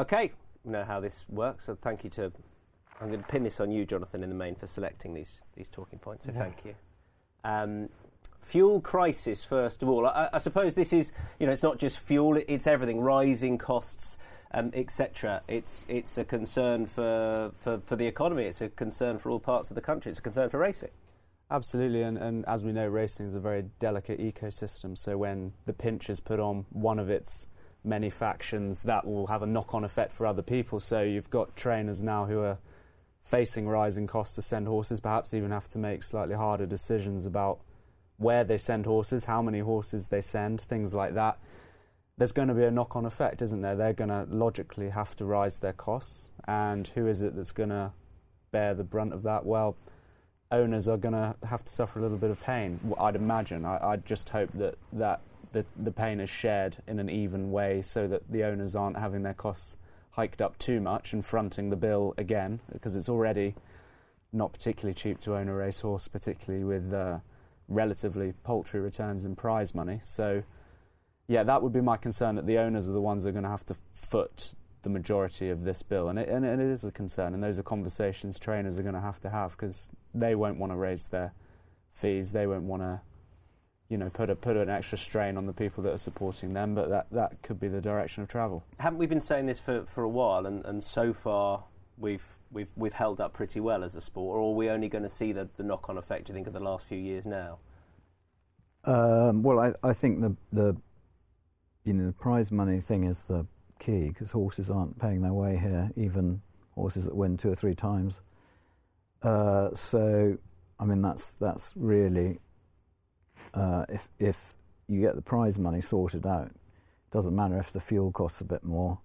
Okay, know how this works. So thank you to. I'm going to pin this on you, Jonathan, in the main for selecting these these talking points. So Yeah. thank you. Um, fuel crisis, first of all. I, I suppose this is, you know, it's not just fuel; it's everything. Rising costs, um, etc. It's it's a concern for, for for the economy. It's a concern for all parts of the country. It's a concern for racing. Absolutely, and, and as we know, racing is a very delicate ecosystem. So when the pinch is put on one of its many factions, that will have a knock-on effect for other people. So you've got trainers now who are facing rising costs to send horses, perhaps even have to make slightly harder decisions about where they send horses, how many horses they send, things like that. There's going to be a knock-on effect, isn't there? They're going to logically have to rise their costs, and who is it that's going to bear the brunt of that? Well owners are going to have to suffer a little bit of pain. I'd imagine. I, I'd just hope that, that the, the pain is shared in an even way so that the owners aren't having their costs hiked up too much and fronting the bill again, because it's already not particularly cheap to own a racehorse, particularly with uh, relatively paltry returns in prize money. So, yeah, that would be my concern that the owners are the ones that are going to have to foot the majority of this bill, and it, and it is a concern. And those are conversations trainers are going to have to have because they won't want to raise their fees. They won't want to, you know, put a put an extra strain on the people that are supporting them. But that that could be the direction of travel. Haven't we been saying this for, for a while? And, and so far, we've we've we've held up pretty well as a sport. Or are we only going to see the, the knock on effect? Do you think of the last few years now? Um, well, I, I think the the you know the prize money thing is the key because horses aren't paying their way here, even horses that win two or three times. Uh, so, I mean that's that's really uh, if if you get the prize money sorted out, doesn't matter if the fuel costs a bit more,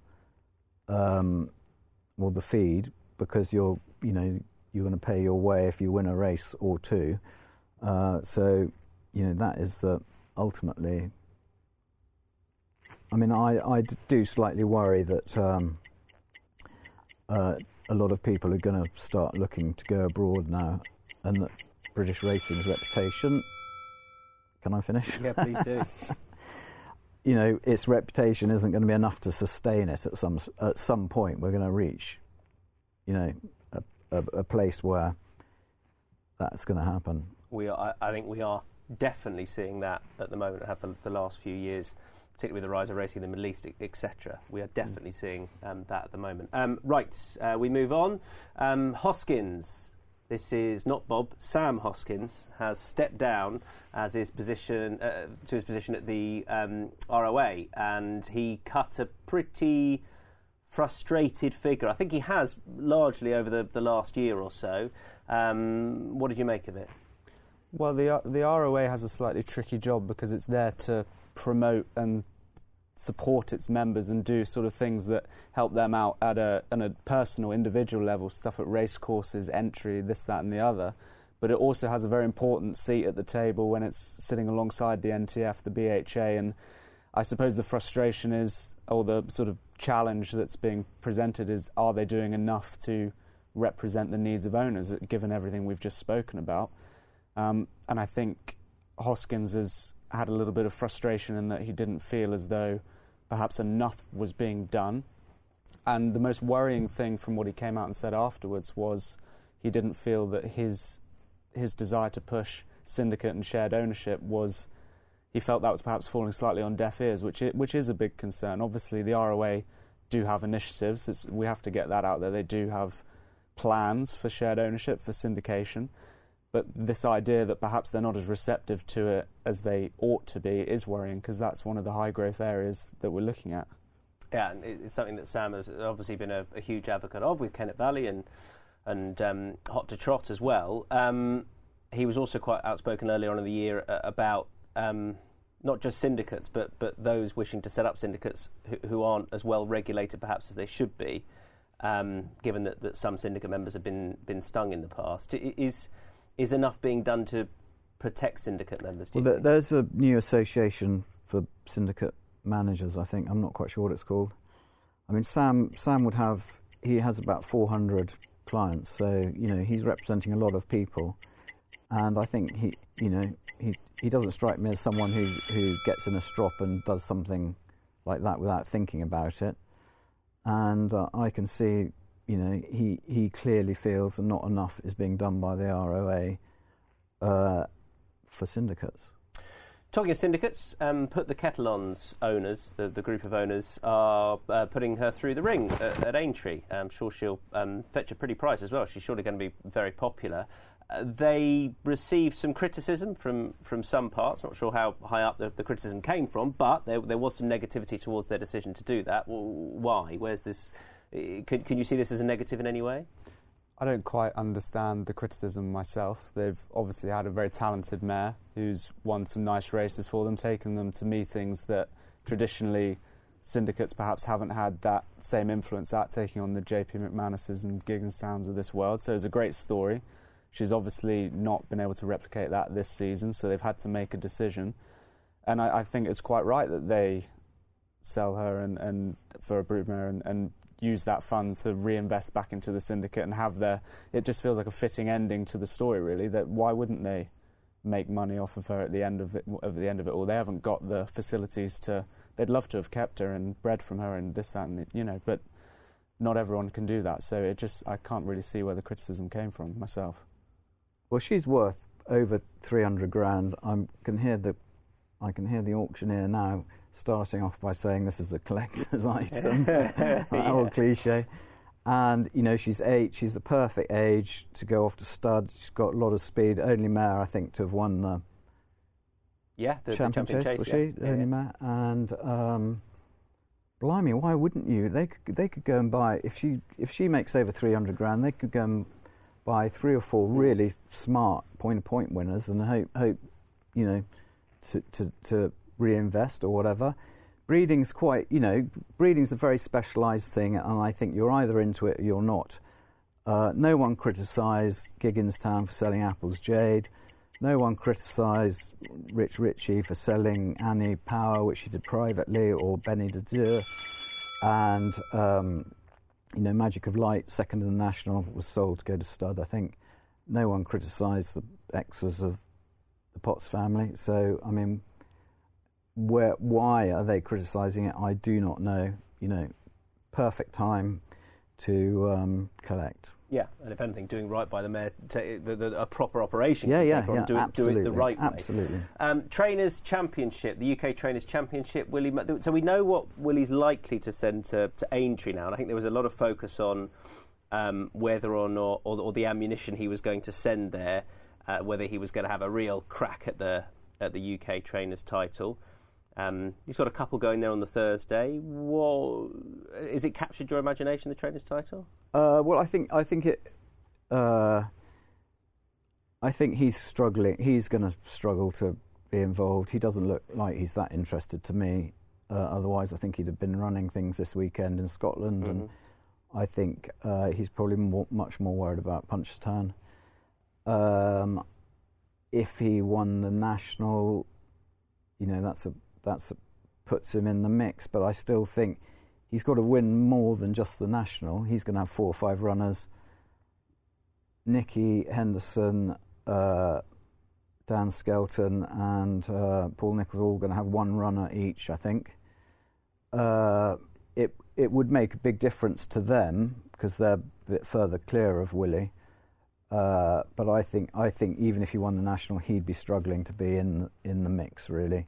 um, or the feed because you're you know you're going to pay your way if you win a race or two. Uh, so you know that is the ultimately. I mean, I, I do slightly worry that um, uh, a lot of people are going to start looking to go abroad now, and that British racing's reputation. Can I finish? Yeah, please do. you know, its reputation isn't going to be enough to sustain it at some at some point. We're going to reach, you know, a, a, a place where that's going to happen. we are, I, I think we are definitely seeing that at the moment. Have the, the last few years, particularly with the rise of racing in the Middle East, etc. We are definitely seeing um, that at the moment. Um, right, uh, we move on. Um, Hoskins. This is not Bob. Sam Hoskins has stepped down as his position uh, to his position at the um, ROA, and he cut a pretty frustrated figure. I think he has largely over the, the last year or so. Um, what did you make of it? Well, the the ROA has a slightly tricky job because it's there to promote and support its members and do sort of things that help them out at a, a personal, individual level, stuff at race courses, entry, this, that, and the other. But it also has a very important seat at the table when it's sitting alongside the NTF, the BHA, and I suppose the frustration is, or the sort of challenge that's being presented is, are they doing enough to represent the needs of owners, given everything we've just spoken about? Um, and I think Hoskins has had a little bit of frustration in that he didn't feel as though perhaps enough was being done. And the most worrying thing from what he came out and said afterwards was he didn't feel that his his desire to push syndicate and shared ownership was he felt that was perhaps falling slightly on deaf ears, which i which is a big concern. Obviously, the ROA do have initiatives. It's, we have to get that out there. They do have plans for shared ownership for syndication. But this idea that perhaps they're not as receptive to it as they ought to be is worrying because that's one of the high growth areas that we're looking at. Yeah, and it's something that Sam has obviously been a, a huge advocate of with Kennet Valley and and um, Hot to Trot as well. Um, he was also quite outspoken earlier on in the year uh, about um, not just syndicates, but but those wishing to set up syndicates who, who aren't as well regulated perhaps as they should be, um, given that, that some syndicate members have been been stung in the past. Is is enough being done to protect syndicate members? Well, there, there's a new association for syndicate managers. I think I'm not quite sure what it's called. I mean, Sam Sam would have he has about 400 clients, so you know he's representing a lot of people, and I think he you know he he doesn't strike me as someone who who gets in a strop and does something like that without thinking about it. and uh, I can see, you know, he he clearly feels that not enough is being done by the ROA uh, for syndicates. Talking of syndicates, um, Put the Kettle On's owners, the, the group of owners, are uh, putting her through the ring at, at Aintree. I'm sure she'll um, fetch a pretty price as well. She's surely going to be very popular. Uh, they received some criticism from, from some parts. Not sure how high up the, the criticism came from, but there, there was some negativity towards their decision to do that. Well, why? Where's this? Can, can you see this as a negative in any way? I don't quite understand the criticism myself. They've obviously had a very talented mare who's won some nice races for them, taken them to meetings that traditionally syndicates perhaps haven't had that same influence at, taking on the JP McManuses and Gigginstown's of this world. So it's a great story. She's obviously not been able to replicate that this season, so they've had to make a decision. And I, I think it's quite right that they sell her and, and for a broodmare and, and use that fund to reinvest back into the syndicate and have their. It just feels like a fitting ending to the story, really. That why wouldn't they make money off of her at the end of it? At the end of it all, they haven't got the facilities to. They'd love to have kept her and bred from her and this that and the, you know, but not everyone can do that. So it just I can't really see where the criticism came from myself. Well, she's worth over three hundred grand. I can hear the, I can hear the auctioneer now starting off by saying this is a collector's item, that old cliche. And you know she's eight. She's the perfect age to go off to stud. She's got a lot of speed. Only mare, I think, to have won the Yeah, the, the champion, champion chase, was yeah. she? Yeah, Only yeah. mare. And um, blimey, why wouldn't you? They could, they could go and buy if she if she makes over three hundred grand. They could go and buy three or four really smart point to point winners and hope hope you know to to, to reinvest or whatever. Breeding's quite you know breeding's a very specialised thing, and I think you're either into it or you're not. Uh, no one criticised Gigginstown for selling Apple's Jade. No one criticised Rich Ricci for selling Annie Power, which he did privately, or Benny de. And, um, you know, Magic of Light, second in the National, was sold to go to stud, I think. No one criticised the exes of the Potts family. So, I mean, where, why are they criticising it? I do not know. You know, perfect time to um, collect. Yeah, and if anything, doing right by the mare, the, the, a proper operation. Yeah, yeah, yeah, do, it, do absolutely, it the right way. absolutely. Um, Trainers Championship, the UK Trainers Championship. Willie, so we know what Willie's likely to send to, to Aintree now, and I think there was a lot of focus on um, whether or not, or, or the ammunition he was going to send there, uh, whether he was going to have a real crack at the at the UK Trainers title. Um, he's got a couple going there on the Thursday. Wha is it captured your imagination, the Trainers title? Uh, well, I think I think it. Uh, I think he's struggling. He's going to struggle to be involved. He doesn't look like he's that interested to me. Uh, otherwise, I think he'd have been running things this weekend in Scotland, and Mhm. I think uh, he's probably more, much more worried about Punchestown. Um, if he won the national, you know, that's a that's puts him in the mix. But I still think he's got to win more than just the national. He's going to have four or five runners. Nicky Henderson, uh, Dan Skelton, and uh, Paul Nicholls are all going to have one runner each, I think. Uh, it it would make a big difference to them because they're a bit further clear of Willie. Uh, but I think I think even if he won the national, he'd be struggling to be in in the mix really.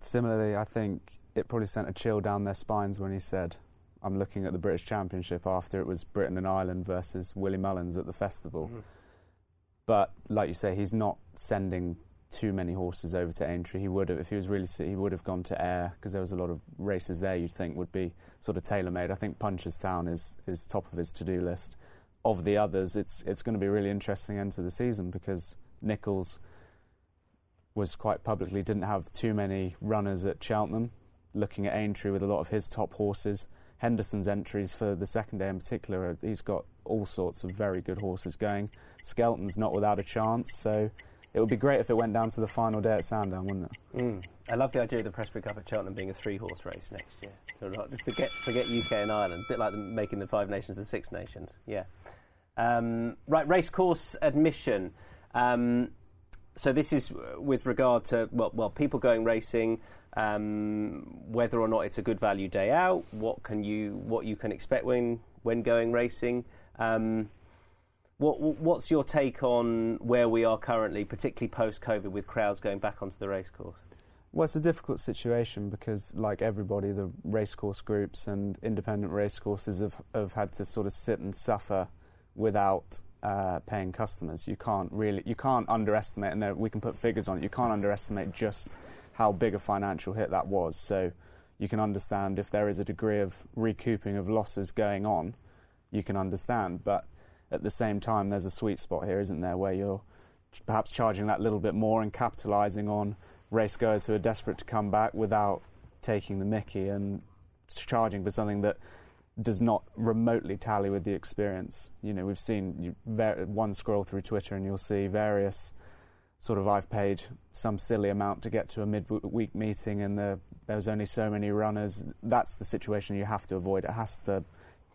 Similarly, I think it probably sent a chill down their spines when he said, I'm looking at the British Championship after it was Britain and Ireland versus Willie Mullins at the festival. Mhm. But like you say, he's not sending too many horses over to Aintree. He would have, if he was really, si- he would have gone to Ayr because there was a lot of races there. You'd think would be sort of tailor made. I think Punchestown is is top of his to do list. Of the others, it's it's going to be really interesting end to the season because Nicholls was quite publicly didn't have too many runners at Cheltenham. Looking at Aintree with a lot of his top horses, Henderson's entries for the second day in particular, he's got all sorts of very good horses going. Skelton's not without a chance, so it would be great if it went down to the final day at Sandown, wouldn't it? Mm. I love the idea of the Prestbury Cup at Cheltenham being a three-horse race next year. Forget, forget UK and Ireland, a bit like making the Five Nations the Six Nations. Yeah. Um, right, racecourse admission. Um, so this is uh, with regard to well, well people going racing, um, whether or not it's a good value day out. What can you what you can expect when when going racing. Um, what, what's your take on where we are currently, particularly post COVID, with crowds going back onto the racecourse? Well, it's a difficult situation because, like everybody, the racecourse groups and independent racecourses have, have had to sort of sit and suffer without uh, paying customers. You can't really, you can't underestimate, and there, we can put figures on it. You can't underestimate just how big a financial hit that was. So you can understand if there is a degree of recouping of losses going on, you can understand. But at the same time, there's a sweet spot here, isn't there, where you're perhaps charging that little bit more and capitalising on racegoers who are desperate to come back without taking the mickey and charging for something that does not remotely tally with the experience. You know, we've seen one scroll through Twitter and you'll see various sort of I've paid some silly amount to get to a midweek meeting and the, there's only so many runners. That's the situation you have to avoid. It has to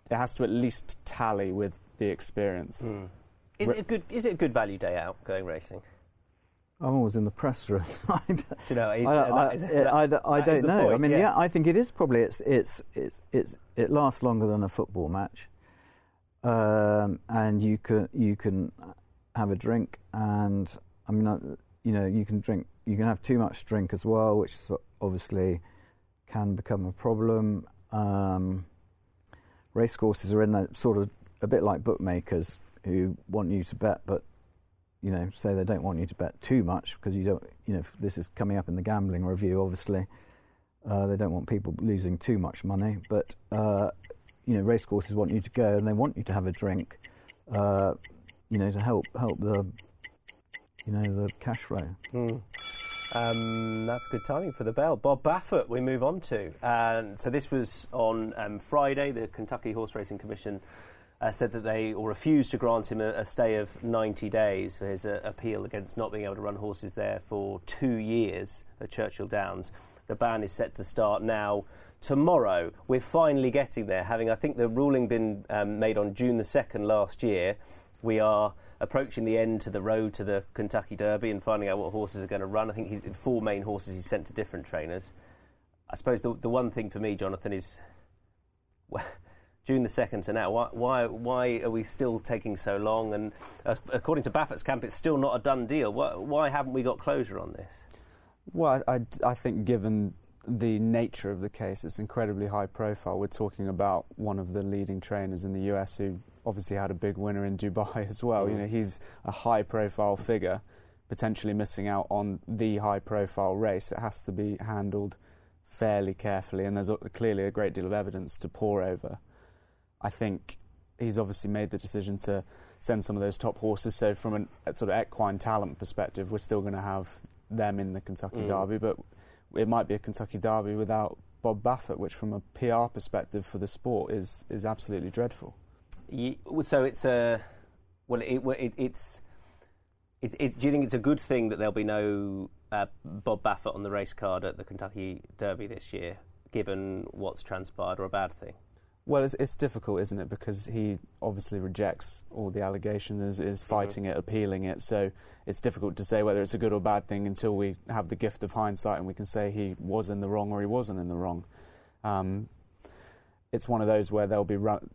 it has to at least tally with the experience. Mm. Is it a good is it a good value day out going racing? I'm always in the press room. you know, I, I, I, I don't know. Point, I mean, yeah. yeah. I think it is probably it's it's it's it's it lasts longer than a football match, um, and you can you can have a drink, and I mean, uh, you know, you can drink, you can have too much drink as well, which obviously can become a problem. Um, racecourses are in that sort of a bit like bookmakers who want you to bet, but you know, say they don't want you to bet too much because you don't, you know, this is coming up in the gambling review, obviously. Uh, they don't want people losing too much money, but uh, you know, racecourses want you to go and they want you to have a drink, uh, you know, to help help the, you know, the cash flow. Mm. Um, that's good timing for the bell. Bob Baffert, we move on to. And so this was on um, Friday. The Kentucky Horse Racing Commission uh, said that they or refused to grant him a, a stay of 90 days for his uh, appeal against not being able to run horses there for two years at Churchill Downs. The ban is set to start now tomorrow. We're finally getting there, having I think the ruling been um, made on June the 2nd last year. We are approaching the end to the road to the Kentucky Derby and finding out what horses are going to run. I think he's four main horses he's sent to different trainers. I suppose the, the one thing for me, Jonathan, is. Well, June the 2nd to now. Why, why, why are we still taking so long? And uh, according to Baffert's camp, it's still not a done deal. Why, why haven't we got closure on this? Well, I, I think given the nature of the case, it's incredibly high profile. We're talking about one of the leading trainers in the US who obviously had a big winner in Dubai as well. Mm. You know, he's a high profile figure, potentially missing out on the high profile race. It has to be handled fairly carefully, and there's clearly a great deal of evidence to pore over. I think he's obviously made the decision to send some of those top horses. So from an, a sort of equine talent perspective, we're still going to have them in the Kentucky mm. Derby, but it might be a Kentucky Derby without Bob Baffert, which from a PR perspective for the sport is is absolutely dreadful. so it's a well, it, it, it's. It, it, do you think it's a good thing that there'll be no uh, Bob Baffert on the race card at the Kentucky Derby this year, given what's transpired, or a bad thing? Well, it's, it's, difficult, isn't it? Because he obviously rejects all the allegations, is, is mm-hmm. fighting mm-hmm. it, appealing it. So it's difficult to say whether it's a good or bad thing until we have the gift of hindsight and we can say he was in the wrong or he wasn't in the wrong. Um, it's one of those where there'll be run-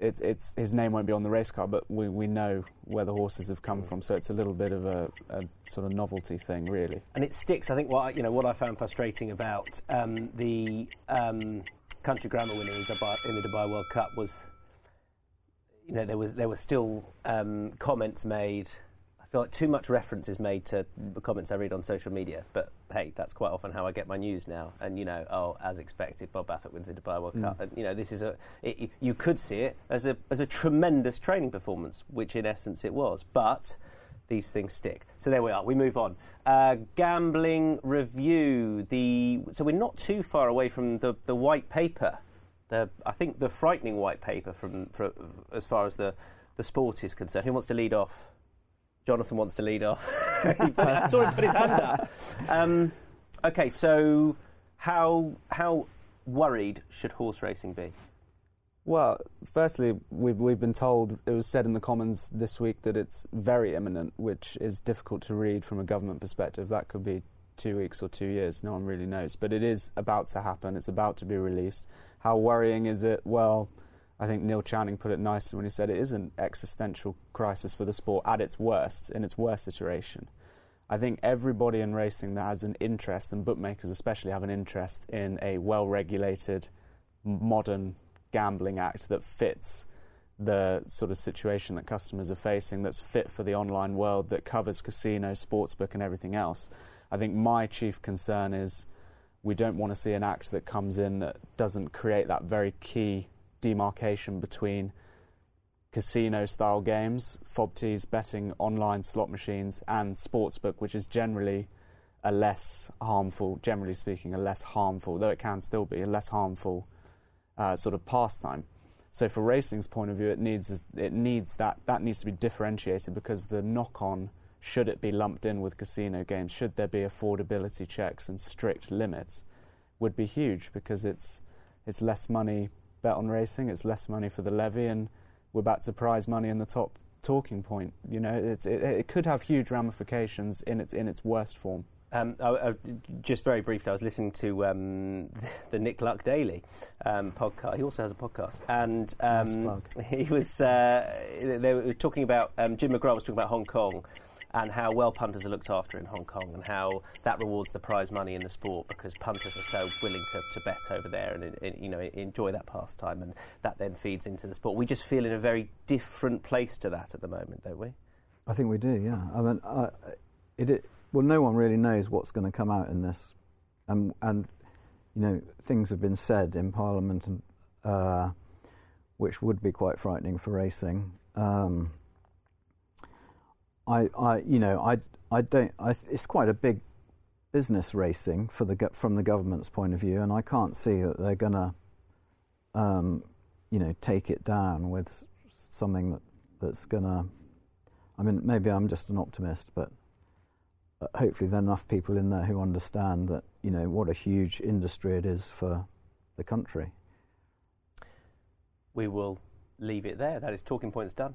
it's, it's his name won't be on the race car, but we, we know where the horses have come mm. from, so it's a little bit of a, a, sort of novelty thing, really. And it sticks. I think what you know what I found frustrating about um, the um, Country Grammer winning in, Dubai, in the Dubai World Cup was, you know, there was there were still um, comments made. I feel like too much reference is made to the comments I read on social media. But hey, that's quite often how I get my news now. And you know, oh, as expected, Bob Baffert wins the Dubai World mm. Cup. And you know, this is a it, you could see it as a as a tremendous training performance, which in essence it was. But these things stick. So there we are. We move on. Uh, gambling review. The so we're not too far away from the, the white paper. The I think the frightening white paper from for, as far as the the sport is concerned. Who wants to lead off? Jonathan wants to lead off. I saw him put his hand up. Um, okay, so how how worried should horse racing be? Well, firstly, we've, we've been told, it was said in the Commons this week that it's very imminent, which is difficult to read from a government perspective. That could be two weeks or two years, no one really knows. But it is about to happen, it's about to be released. How worrying is it? Well, I think Neil Channing put it nicely when he said it is an existential crisis for the sport at its worst, in its worst iteration. I think everybody in racing that has an interest, and bookmakers especially have an interest in a well regulated, modern gambling act that fits the sort of situation that customers are facing, that's fit for the online world, that covers casino, sportsbook, and everything else. I think my chief concern is we don't want to see an act that comes in that doesn't create that very key demarcation between casino style games, FOBTs, betting, online slot machines, and sportsbook, which is generally a less harmful, generally speaking, a less harmful, though it can still be, a less harmful uh, sort of pastime. So for racing's point of view, it needs it needs that that needs to be differentiated because the knock-on, should it be lumped in with casino games, should there be affordability checks and strict limits, would be huge because it's it's less money bet on racing, it's less money for the levy, and we're back to prize money in the top talking point. You know, it, it could have huge ramifications in its in its worst form. Um, I, I, just very briefly, I was listening to um, the Nick Luck Daily um, podcast. He also has a podcast, and um, he was uh, they were talking about um, Jim McGrath was talking about Hong Kong and how well punters are looked after in Hong Kong and how that rewards the prize money in the sport because punters are so willing to, to bet over there and, and, you know enjoy that pastime and that then feeds into the sport. We just feel in a very different place to that at the moment, don't we? I think we do. Yeah. I mean, it, it, well, no one really knows what's going to come out in this, and and you know things have been said in Parliament and. Uh, which would be quite frightening for racing. Um, I, I, you know, I, I don't. I, it's quite a big business racing for the from the government's point of view, and I can't see that they're going to, um, you know, take it down with something that that's going to. I mean, maybe I'm just an optimist, but hopefully there are enough people in there who understand that you know what a huge industry it is for the country. We will leave it there. That is talking points done.